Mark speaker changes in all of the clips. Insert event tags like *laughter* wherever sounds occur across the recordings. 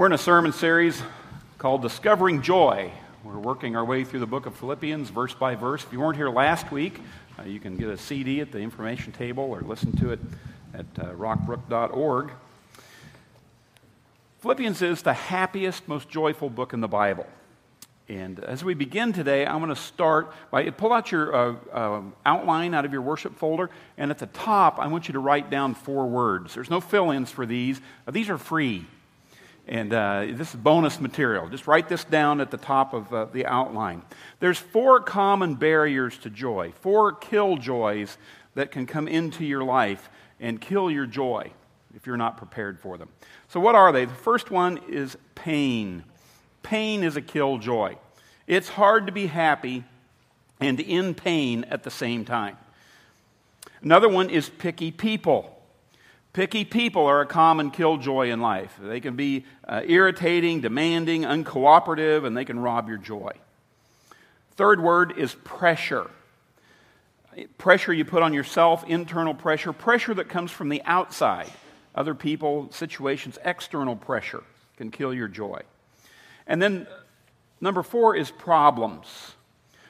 Speaker 1: We're in a sermon series called Discovering Joy. We're working our way through the book of Philippians verse by verse. If you weren't here last week, uh, you can get a CD at the information table or listen to it at uh, rockbrook.org. Philippians is the happiest, most joyful book in the Bible. And as we begin today, I'm going to start by pull out your uh, uh, outline out of your worship folder, and at the top, I want you to write down four words. There's no fill ins for these, uh, these are free. And uh, this is bonus material. Just write this down at the top of uh, the outline. There's four common barriers to joy, four killjoys that can come into your life and kill your joy if you're not prepared for them. So, what are they? The first one is pain. Pain is a killjoy. It's hard to be happy and in pain at the same time. Another one is picky people. Picky people are a common killjoy in life. They can be uh, irritating, demanding, uncooperative, and they can rob your joy. Third word is pressure. Pressure you put on yourself, internal pressure, pressure that comes from the outside. Other people, situations, external pressure can kill your joy. And then number four is problems.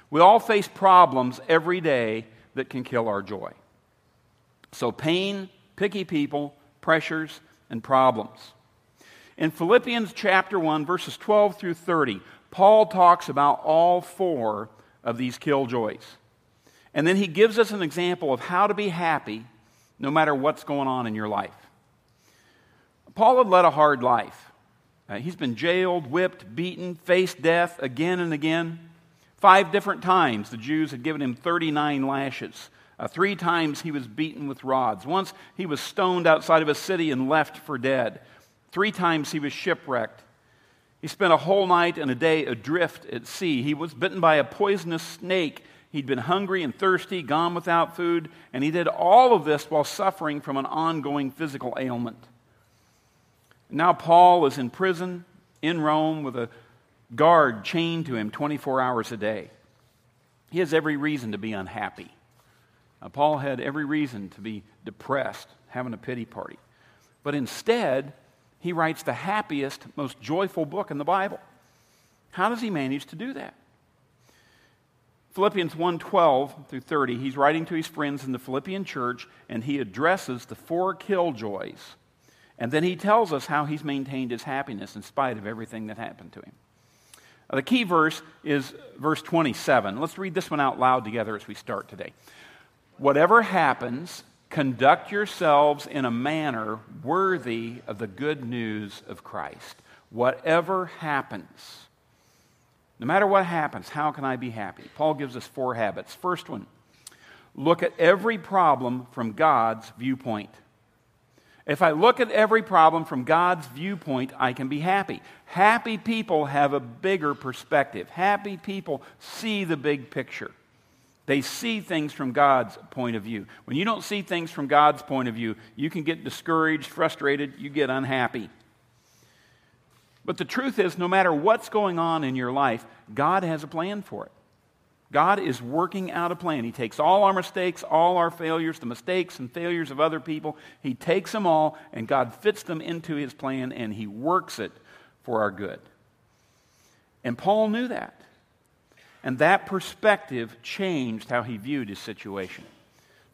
Speaker 1: We all face problems every day that can kill our joy. So, pain, picky people, pressures, and problems. In Philippians chapter 1, verses 12 through 30, Paul talks about all four of these killjoys. And then he gives us an example of how to be happy no matter what's going on in your life. Paul had led a hard life. Uh, he's been jailed, whipped, beaten, faced death again and again. Five different times the Jews had given him 39 lashes. Uh, three times he was beaten with rods. Once he was stoned outside of a city and left for dead. Three times he was shipwrecked. He spent a whole night and a day adrift at sea. He was bitten by a poisonous snake. He'd been hungry and thirsty, gone without food, and he did all of this while suffering from an ongoing physical ailment. Now, Paul is in prison in Rome with a guard chained to him 24 hours a day. He has every reason to be unhappy. Now, Paul had every reason to be depressed, having a pity party. But instead, he writes the happiest, most joyful book in the Bible. How does he manage to do that? Philippians 1:12 through 30, he's writing to his friends in the Philippian church and he addresses the four killjoys and then he tells us how he's maintained his happiness in spite of everything that happened to him. Uh, the key verse is verse 27. Let's read this one out loud together as we start today. Whatever happens, conduct yourselves in a manner worthy of the good news of Christ. Whatever happens, no matter what happens, how can I be happy? Paul gives us four habits. First one look at every problem from God's viewpoint. If I look at every problem from God's viewpoint, I can be happy. Happy people have a bigger perspective. Happy people see the big picture. They see things from God's point of view. When you don't see things from God's point of view, you can get discouraged, frustrated, you get unhappy. But the truth is, no matter what's going on in your life, God has a plan for it. God is working out a plan. He takes all our mistakes, all our failures, the mistakes and failures of other people, He takes them all, and God fits them into His plan, and He works it for our good. And Paul knew that. And that perspective changed how he viewed his situation.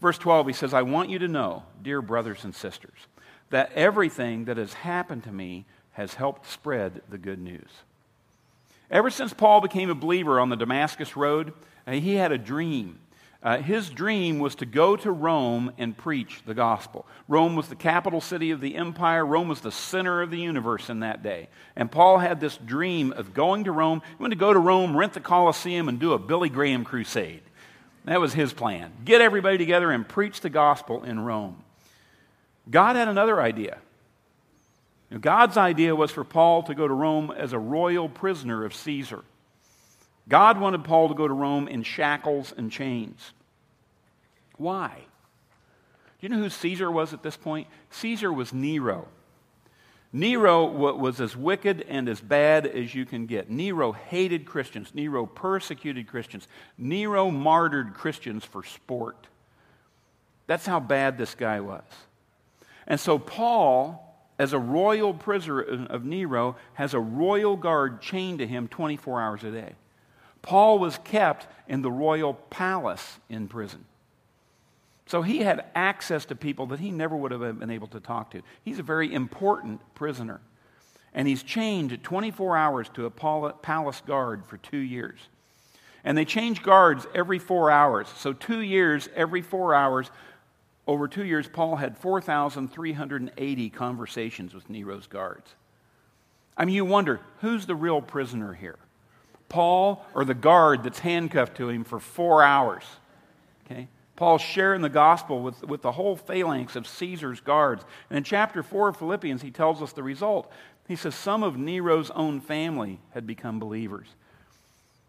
Speaker 1: Verse 12, he says, I want you to know, dear brothers and sisters, that everything that has happened to me has helped spread the good news. Ever since Paul became a believer on the Damascus Road, he had a dream. Uh, his dream was to go to Rome and preach the gospel. Rome was the capital city of the empire. Rome was the center of the universe in that day. And Paul had this dream of going to Rome. He wanted to go to Rome, rent the Colosseum, and do a Billy Graham crusade. That was his plan. Get everybody together and preach the gospel in Rome. God had another idea. God's idea was for Paul to go to Rome as a royal prisoner of Caesar. God wanted Paul to go to Rome in shackles and chains. Why? Do you know who Caesar was at this point? Caesar was Nero. Nero was as wicked and as bad as you can get. Nero hated Christians. Nero persecuted Christians. Nero martyred Christians for sport. That's how bad this guy was. And so Paul as a royal prisoner of Nero, has a royal guard chained to him 24 hours a day. Paul was kept in the royal palace in prison. So he had access to people that he never would have been able to talk to. He's a very important prisoner. And he's chained 24 hours to a palace guard for two years. And they change guards every four hours. So, two years, every four hours, over two years, Paul had 4,380 conversations with Nero's guards. I mean, you wonder who's the real prisoner here? Paul or the guard that's handcuffed to him for four hours? Okay? Paul's sharing the gospel with, with the whole phalanx of Caesar's guards. And in chapter 4 of Philippians, he tells us the result. He says, Some of Nero's own family had become believers.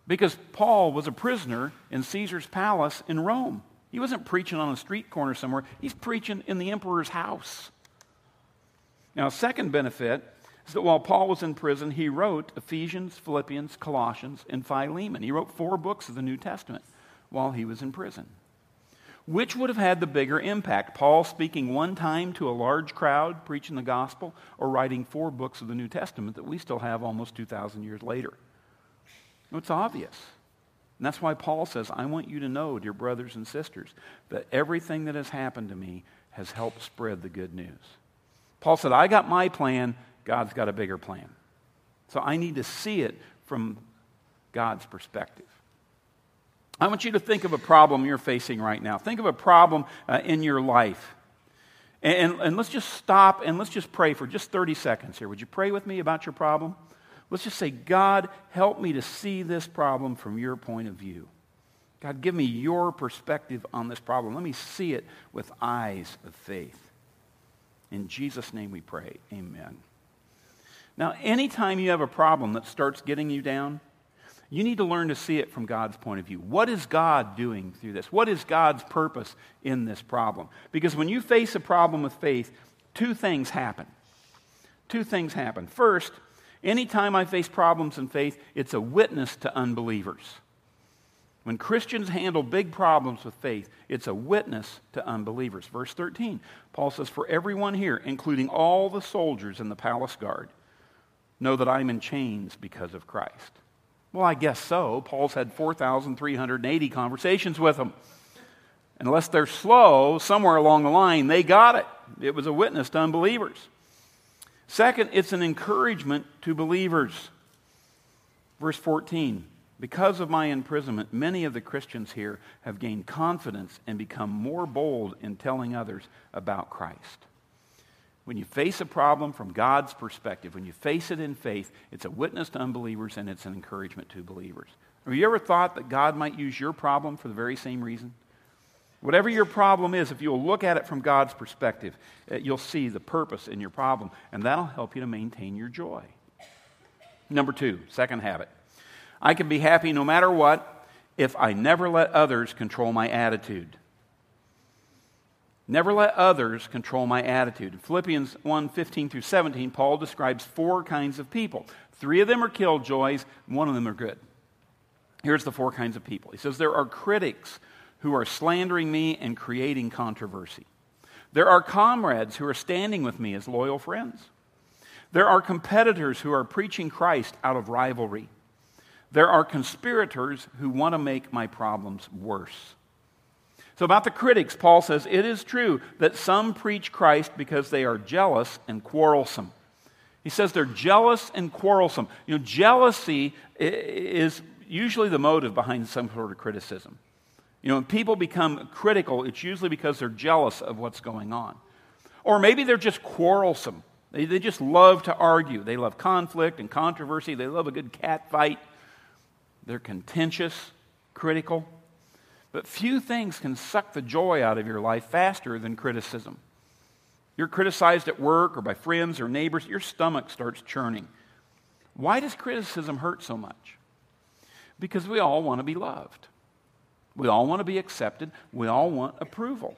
Speaker 1: Because Paul was a prisoner in Caesar's palace in Rome. He wasn't preaching on a street corner somewhere, he's preaching in the emperor's house. Now, second benefit that while Paul was in prison, he wrote Ephesians, Philippians, Colossians, and Philemon. He wrote four books of the New Testament while he was in prison. Which would have had the bigger impact? Paul speaking one time to a large crowd, preaching the gospel, or writing four books of the New Testament that we still have almost 2,000 years later? It's obvious. And that's why Paul says, I want you to know, dear brothers and sisters, that everything that has happened to me has helped spread the good news. Paul said, I got my plan, God's got a bigger plan. So I need to see it from God's perspective. I want you to think of a problem you're facing right now. Think of a problem uh, in your life. And, and, and let's just stop and let's just pray for just 30 seconds here. Would you pray with me about your problem? Let's just say, God, help me to see this problem from your point of view. God, give me your perspective on this problem. Let me see it with eyes of faith. In Jesus' name we pray. Amen. Now, anytime you have a problem that starts getting you down, you need to learn to see it from God's point of view. What is God doing through this? What is God's purpose in this problem? Because when you face a problem with faith, two things happen. Two things happen. First, Anytime I face problems in faith, it's a witness to unbelievers. When Christians handle big problems with faith, it's a witness to unbelievers. Verse 13, Paul says, For everyone here, including all the soldiers in the palace guard, know that I'm in chains because of Christ. Well, I guess so. Paul's had 4,380 conversations with them. Unless they're slow, somewhere along the line, they got it. It was a witness to unbelievers. Second, it's an encouragement to believers. Verse 14 Because of my imprisonment, many of the Christians here have gained confidence and become more bold in telling others about Christ. When you face a problem from God's perspective, when you face it in faith, it's a witness to unbelievers and it's an encouragement to believers. Have you ever thought that God might use your problem for the very same reason? Whatever your problem is, if you'll look at it from God's perspective, eh, you'll see the purpose in your problem, and that'll help you to maintain your joy. Number two, second habit. I can be happy no matter what if I never let others control my attitude. Never let others control my attitude. In Philippians 1 15 through 17, Paul describes four kinds of people. Three of them are killjoys, one of them are good. Here's the four kinds of people. He says, There are critics who are slandering me and creating controversy. There are comrades who are standing with me as loyal friends. There are competitors who are preaching Christ out of rivalry. There are conspirators who want to make my problems worse. So, about the critics, Paul says it is true that some preach Christ because they are jealous and quarrelsome. He says they're jealous and quarrelsome. You know, jealousy is usually the motive behind some sort of criticism. You know, when people become critical, it's usually because they're jealous of what's going on. Or maybe they're just quarrelsome. They, they just love to argue. They love conflict and controversy. They love a good cat fight. They're contentious, critical. But few things can suck the joy out of your life faster than criticism. You're criticized at work or by friends or neighbors, your stomach starts churning. Why does criticism hurt so much? Because we all want to be loved. We all want to be accepted. We all want approval.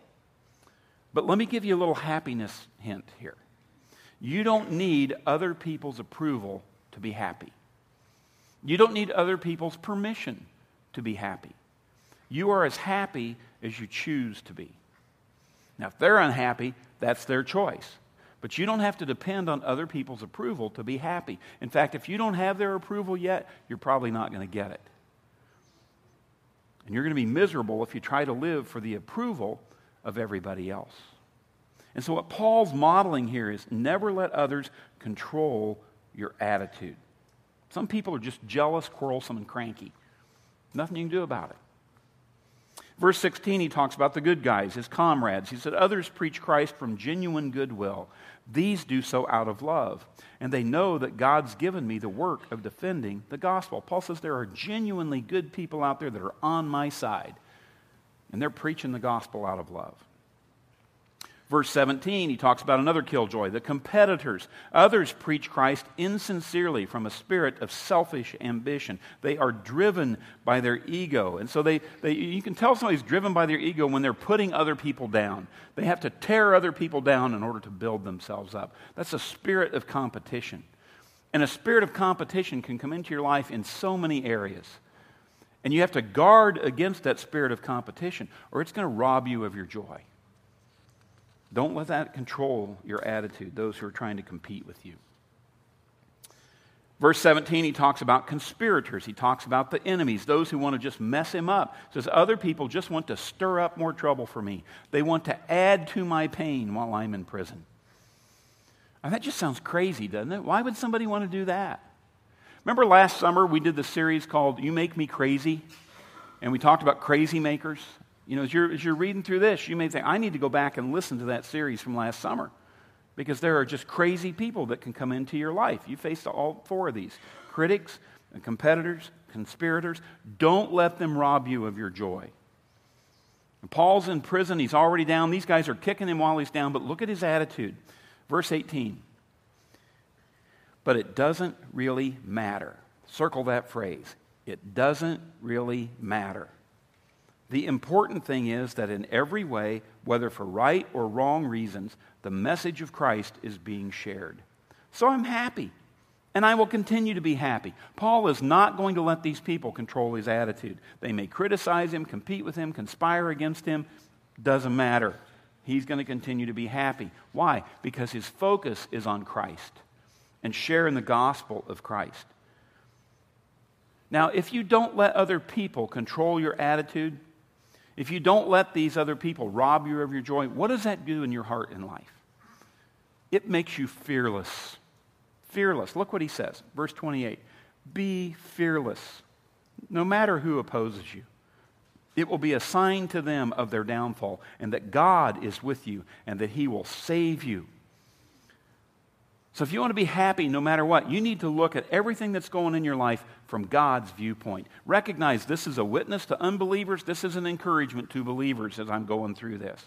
Speaker 1: But let me give you a little happiness hint here. You don't need other people's approval to be happy. You don't need other people's permission to be happy. You are as happy as you choose to be. Now, if they're unhappy, that's their choice. But you don't have to depend on other people's approval to be happy. In fact, if you don't have their approval yet, you're probably not going to get it. And you're going to be miserable if you try to live for the approval of everybody else. And so, what Paul's modeling here is never let others control your attitude. Some people are just jealous, quarrelsome, and cranky. Nothing you can do about it. Verse 16, he talks about the good guys, his comrades. He said, Others preach Christ from genuine goodwill. These do so out of love. And they know that God's given me the work of defending the gospel. Paul says there are genuinely good people out there that are on my side, and they're preaching the gospel out of love. Verse 17, he talks about another killjoy, the competitors. Others preach Christ insincerely from a spirit of selfish ambition. They are driven by their ego. And so they, they, you can tell somebody's driven by their ego when they're putting other people down. They have to tear other people down in order to build themselves up. That's a spirit of competition. And a spirit of competition can come into your life in so many areas. And you have to guard against that spirit of competition, or it's going to rob you of your joy. Don't let that control your attitude, those who are trying to compete with you. Verse 17, he talks about conspirators. He talks about the enemies, those who want to just mess him up. Says, Other people just want to stir up more trouble for me. They want to add to my pain while I'm in prison. Now, that just sounds crazy, doesn't it? Why would somebody want to do that? Remember last summer we did the series called You Make Me Crazy? And we talked about crazy makers. You know, as you're, as you're reading through this, you may think, I need to go back and listen to that series from last summer because there are just crazy people that can come into your life. You face all four of these critics, and competitors, conspirators. Don't let them rob you of your joy. Paul's in prison. He's already down. These guys are kicking him while he's down, but look at his attitude. Verse 18. But it doesn't really matter. Circle that phrase. It doesn't really matter. The important thing is that in every way, whether for right or wrong reasons, the message of Christ is being shared. So I'm happy, and I will continue to be happy. Paul is not going to let these people control his attitude. They may criticize him, compete with him, conspire against him. Doesn't matter. He's going to continue to be happy. Why? Because his focus is on Christ and sharing the gospel of Christ. Now, if you don't let other people control your attitude, if you don't let these other people rob you of your joy, what does that do in your heart and life? It makes you fearless. Fearless. Look what he says, verse 28 Be fearless, no matter who opposes you. It will be a sign to them of their downfall, and that God is with you, and that he will save you. So, if you want to be happy no matter what, you need to look at everything that's going in your life from God's viewpoint. Recognize this is a witness to unbelievers, this is an encouragement to believers as I'm going through this.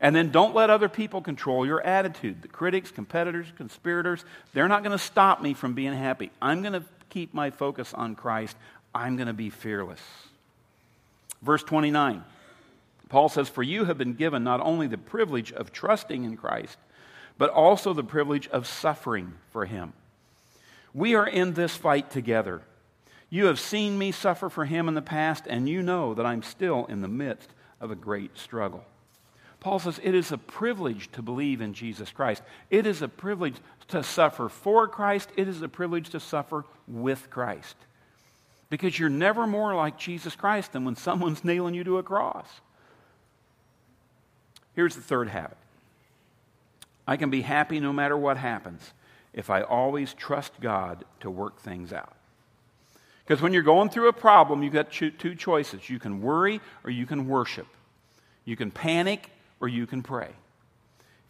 Speaker 1: And then don't let other people control your attitude. The critics, competitors, conspirators, they're not going to stop me from being happy. I'm going to keep my focus on Christ. I'm going to be fearless. Verse 29, Paul says, For you have been given not only the privilege of trusting in Christ, but also the privilege of suffering for him. We are in this fight together. You have seen me suffer for him in the past, and you know that I'm still in the midst of a great struggle. Paul says it is a privilege to believe in Jesus Christ. It is a privilege to suffer for Christ. It is a privilege to suffer with Christ. Because you're never more like Jesus Christ than when someone's *laughs* nailing you to a cross. Here's the third habit I can be happy no matter what happens if I always trust God to work things out. Because when you're going through a problem, you've got two choices. You can worry or you can worship. You can panic or you can pray.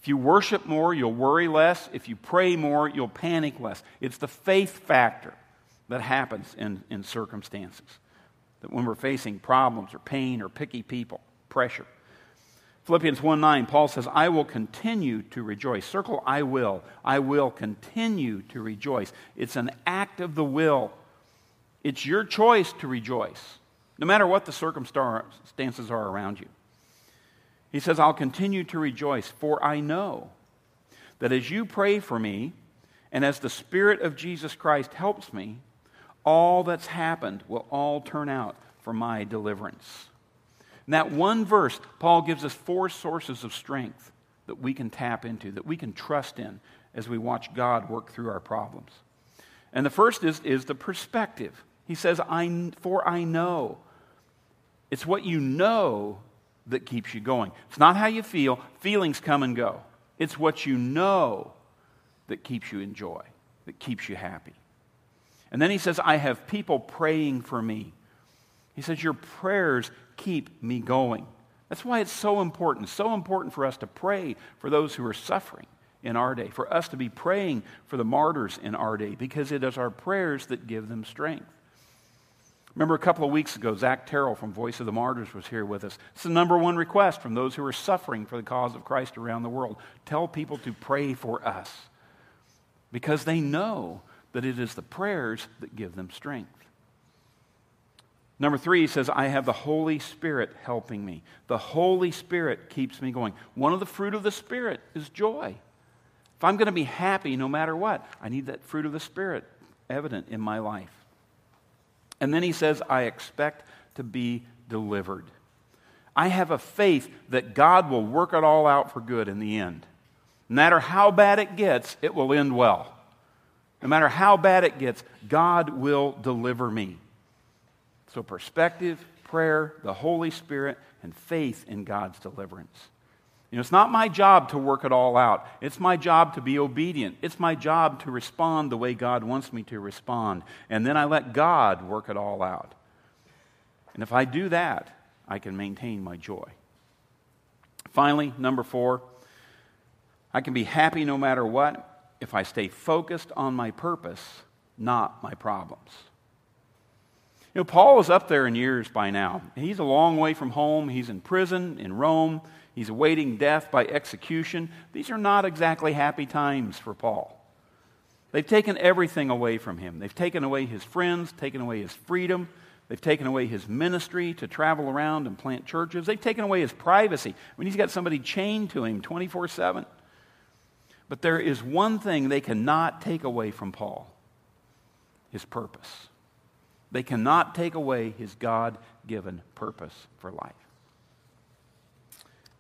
Speaker 1: If you worship more, you'll worry less. If you pray more, you'll panic less. It's the faith factor that happens in, in circumstances. That when we're facing problems or pain or picky people, pressure. Philippians 1 9, Paul says, I will continue to rejoice. Circle, I will. I will continue to rejoice. It's an act of the will. It's your choice to rejoice, no matter what the circumstances are around you. He says, I'll continue to rejoice, for I know that as you pray for me, and as the Spirit of Jesus Christ helps me, all that's happened will all turn out for my deliverance. In that one verse, Paul gives us four sources of strength that we can tap into, that we can trust in as we watch God work through our problems. And the first is, is the perspective. He says, I, For I know. It's what you know that keeps you going. It's not how you feel, feelings come and go. It's what you know that keeps you in joy, that keeps you happy. And then he says, I have people praying for me. He says, Your prayers keep me going. That's why it's so important, so important for us to pray for those who are suffering in our day, for us to be praying for the martyrs in our day, because it is our prayers that give them strength. Remember a couple of weeks ago, Zach Terrell from Voice of the Martyrs was here with us. It's the number one request from those who are suffering for the cause of Christ around the world. Tell people to pray for us because they know that it is the prayers that give them strength. Number three, he says, I have the Holy Spirit helping me. The Holy Spirit keeps me going. One of the fruit of the Spirit is joy. If I'm going to be happy no matter what, I need that fruit of the Spirit evident in my life. And then he says, I expect to be delivered. I have a faith that God will work it all out for good in the end. No matter how bad it gets, it will end well. No matter how bad it gets, God will deliver me. So, perspective, prayer, the Holy Spirit, and faith in God's deliverance. You know, it's not my job to work it all out. It's my job to be obedient. It's my job to respond the way God wants me to respond. And then I let God work it all out. And if I do that, I can maintain my joy. Finally, number four, I can be happy no matter what if I stay focused on my purpose, not my problems. You know, Paul is up there in years by now. He's a long way from home. He's in prison in Rome. He's awaiting death by execution. These are not exactly happy times for Paul. They've taken everything away from him. They've taken away his friends, taken away his freedom. They've taken away his ministry to travel around and plant churches. They've taken away his privacy. I mean, he's got somebody chained to him 24 7. But there is one thing they cannot take away from Paul his purpose. They cannot take away his God given purpose for life.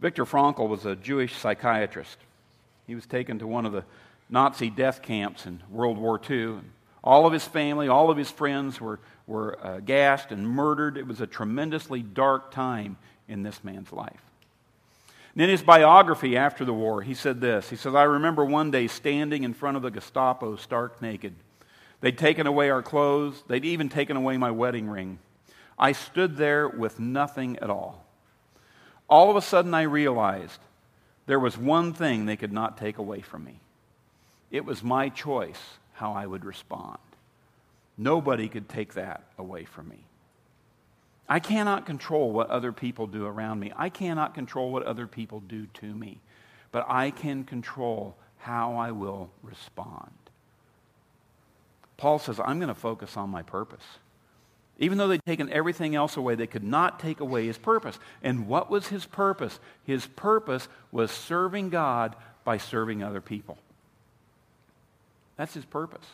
Speaker 1: Viktor Frankl was a Jewish psychiatrist. He was taken to one of the Nazi death camps in World War II. All of his family, all of his friends were, were uh, gassed and murdered. It was a tremendously dark time in this man's life. And in his biography after the war, he said this He says, I remember one day standing in front of the Gestapo stark naked. They'd taken away our clothes, they'd even taken away my wedding ring. I stood there with nothing at all all of a sudden I realized there was one thing they could not take away from me. It was my choice how I would respond. Nobody could take that away from me. I cannot control what other people do around me. I cannot control what other people do to me. But I can control how I will respond. Paul says, I'm going to focus on my purpose. Even though they'd taken everything else away, they could not take away his purpose. And what was his purpose? His purpose was serving God by serving other people. That's his purpose.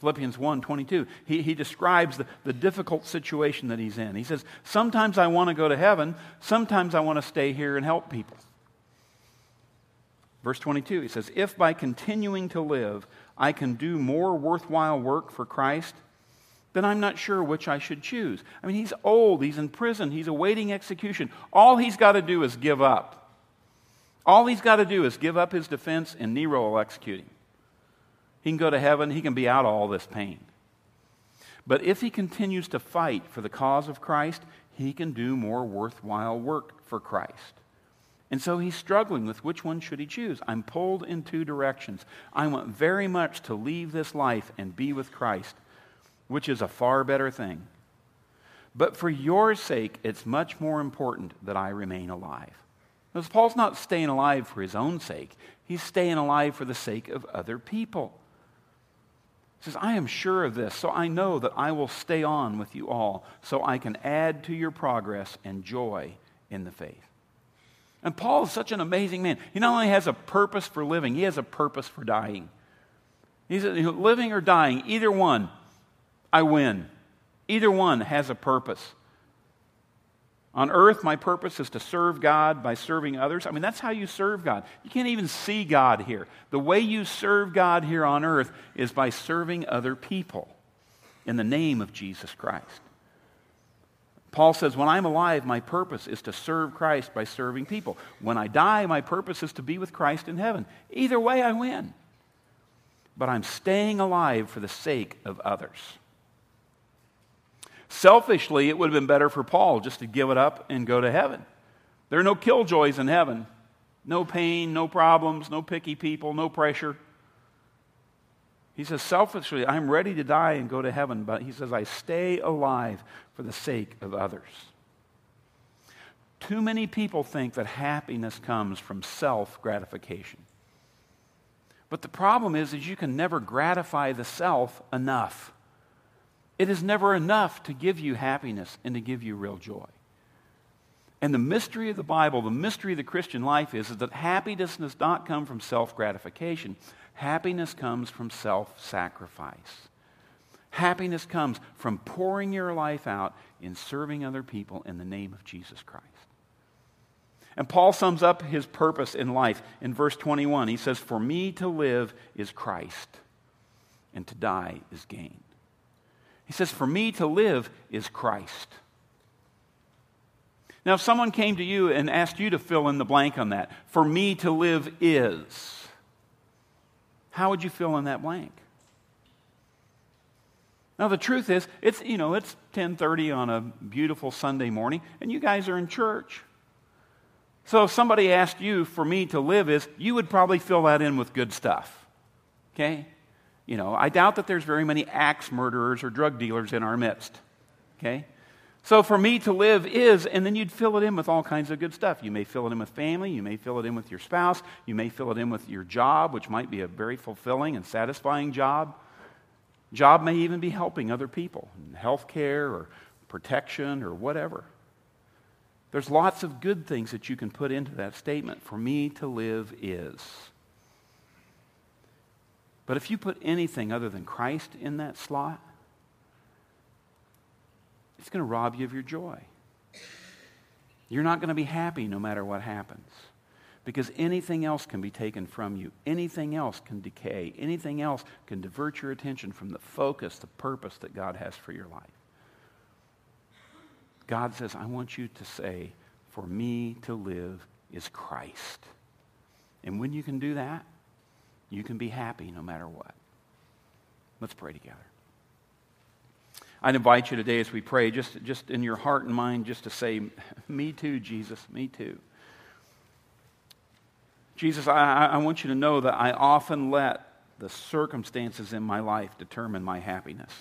Speaker 1: Philippians 1 22. He, he describes the, the difficult situation that he's in. He says, Sometimes I want to go to heaven, sometimes I want to stay here and help people. Verse 22, he says, If by continuing to live I can do more worthwhile work for Christ, then I'm not sure which I should choose. I mean, he's old, he's in prison, he's awaiting execution. All he's got to do is give up. All he's got to do is give up his defense, and Nero will execute him. He can go to heaven, he can be out of all this pain. But if he continues to fight for the cause of Christ, he can do more worthwhile work for Christ. And so he's struggling with which one should he choose. I'm pulled in two directions. I want very much to leave this life and be with Christ which is a far better thing. But for your sake, it's much more important that I remain alive. Because Paul's not staying alive for his own sake, he's staying alive for the sake of other people. He says, I am sure of this, so I know that I will stay on with you all, so I can add to your progress and joy in the faith. And Paul is such an amazing man. He not only has a purpose for living, he has a purpose for dying. He's living or dying, either one. I win. Either one has a purpose. On earth, my purpose is to serve God by serving others. I mean, that's how you serve God. You can't even see God here. The way you serve God here on earth is by serving other people in the name of Jesus Christ. Paul says, When I'm alive, my purpose is to serve Christ by serving people. When I die, my purpose is to be with Christ in heaven. Either way, I win. But I'm staying alive for the sake of others. Selfishly, it would have been better for Paul just to give it up and go to heaven. There are no killjoys in heaven. No pain, no problems, no picky people, no pressure. He says, selfishly, I'm ready to die and go to heaven, but he says, I stay alive for the sake of others. Too many people think that happiness comes from self gratification. But the problem is, is you can never gratify the self enough. It is never enough to give you happiness and to give you real joy. And the mystery of the Bible, the mystery of the Christian life is, is that happiness does not come from self gratification. Happiness comes from self sacrifice. Happiness comes from pouring your life out in serving other people in the name of Jesus Christ. And Paul sums up his purpose in life in verse 21. He says, For me to live is Christ, and to die is gain. He says, For me to live is Christ. Now, if someone came to you and asked you to fill in the blank on that, for me to live is, how would you fill in that blank? Now the truth is, it's you know it's 10:30 on a beautiful Sunday morning, and you guys are in church. So if somebody asked you for me to live is, you would probably fill that in with good stuff. Okay? You know, I doubt that there's very many axe murderers or drug dealers in our midst. Okay? So for me to live is, and then you'd fill it in with all kinds of good stuff. You may fill it in with family, you may fill it in with your spouse, you may fill it in with your job, which might be a very fulfilling and satisfying job. Job may even be helping other people in healthcare or protection or whatever. There's lots of good things that you can put into that statement. For me to live is. But if you put anything other than Christ in that slot, it's going to rob you of your joy. You're not going to be happy no matter what happens. Because anything else can be taken from you. Anything else can decay. Anything else can divert your attention from the focus, the purpose that God has for your life. God says, I want you to say, For me to live is Christ. And when you can do that, you can be happy no matter what. Let's pray together. I'd invite you today as we pray, just, just in your heart and mind, just to say, Me too, Jesus, me too. Jesus, I, I want you to know that I often let the circumstances in my life determine my happiness.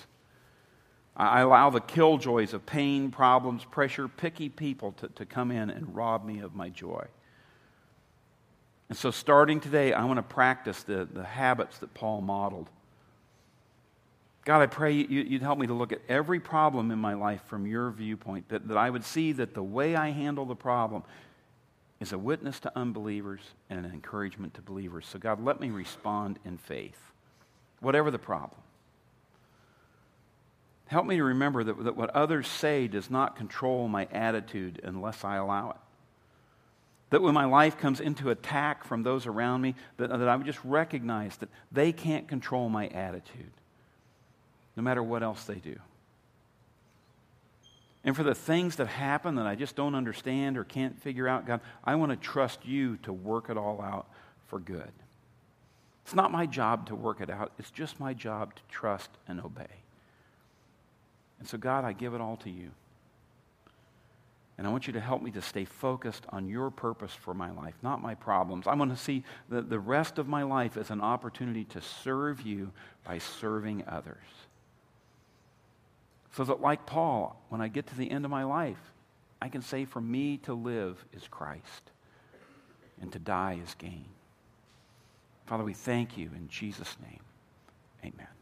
Speaker 1: I allow the killjoys of pain, problems, pressure, picky people to, to come in and rob me of my joy. And so, starting today, I want to practice the, the habits that Paul modeled. God, I pray you, would help me to look at every problem in my life from your viewpoint, that, that I would see that the way I handle the problem is a witness to unbelievers and an encouragement to believers. So, God, let me respond in faith, whatever the problem. Help me to remember that, that what others say does not control my attitude unless I allow it. That when my life comes into attack from those around me, that, that I would just recognize that they can't control my attitude, no matter what else they do. And for the things that happen that I just don't understand or can't figure out, God, I want to trust you to work it all out for good. It's not my job to work it out, it's just my job to trust and obey. And so, God, I give it all to you. And I want you to help me to stay focused on your purpose for my life, not my problems. I want to see the, the rest of my life as an opportunity to serve you by serving others. So that, like Paul, when I get to the end of my life, I can say, for me to live is Christ, and to die is gain. Father, we thank you in Jesus' name. Amen.